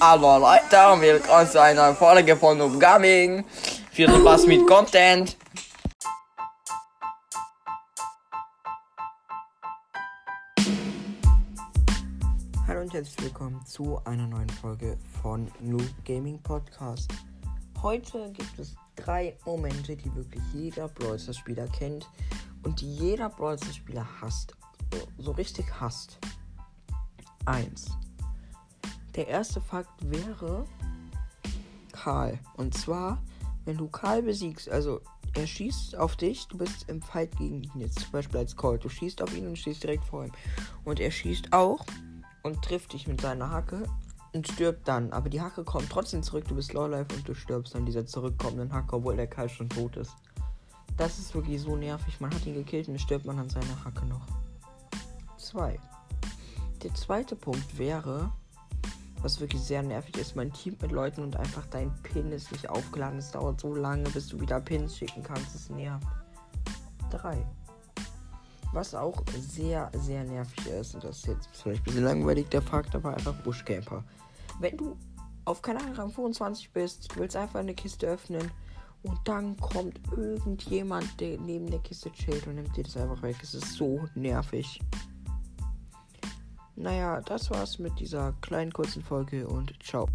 Also Leute, willkommen zu einer Folge von Noob Gaming. Viel Spaß mit Content. Hallo und herzlich willkommen zu einer neuen Folge von Noob Gaming Podcast. Heute gibt es drei Momente, die wirklich jeder Brawl Spieler kennt und die jeder Brawl Spieler hasst. So richtig hasst. Eins. Der erste Fakt wäre Karl. Und zwar, wenn du Karl besiegst, also er schießt auf dich, du bist im Fight gegen ihn jetzt, zum Beispiel als Colt. Du schießt auf ihn und stehst direkt vor ihm. Und er schießt auch und trifft dich mit seiner Hacke und stirbt dann. Aber die Hacke kommt trotzdem zurück, du bist low life und du stirbst an dieser zurückkommenden Hacke, obwohl der Karl schon tot ist. Das ist wirklich so nervig. Man hat ihn gekillt und dann stirbt man an seiner Hacke noch. 2. Der zweite Punkt wäre, was wirklich sehr nervig ist, mein Team mit Leuten und einfach dein Pin ist nicht aufgeladen. Es dauert so lange, bis du wieder Pins schicken kannst. Es nervt. 3. Was auch sehr, sehr nervig ist, und das ist jetzt vielleicht ein bisschen langweilig der Fakt, aber einfach Buschcamper. Wenn du auf Kanal Rang 25 bist, willst einfach eine Kiste öffnen und dann kommt irgendjemand, der neben der Kiste chillt und nimmt dir das einfach weg. Es ist so nervig. Naja, das war's mit dieser kleinen kurzen Folge und ciao.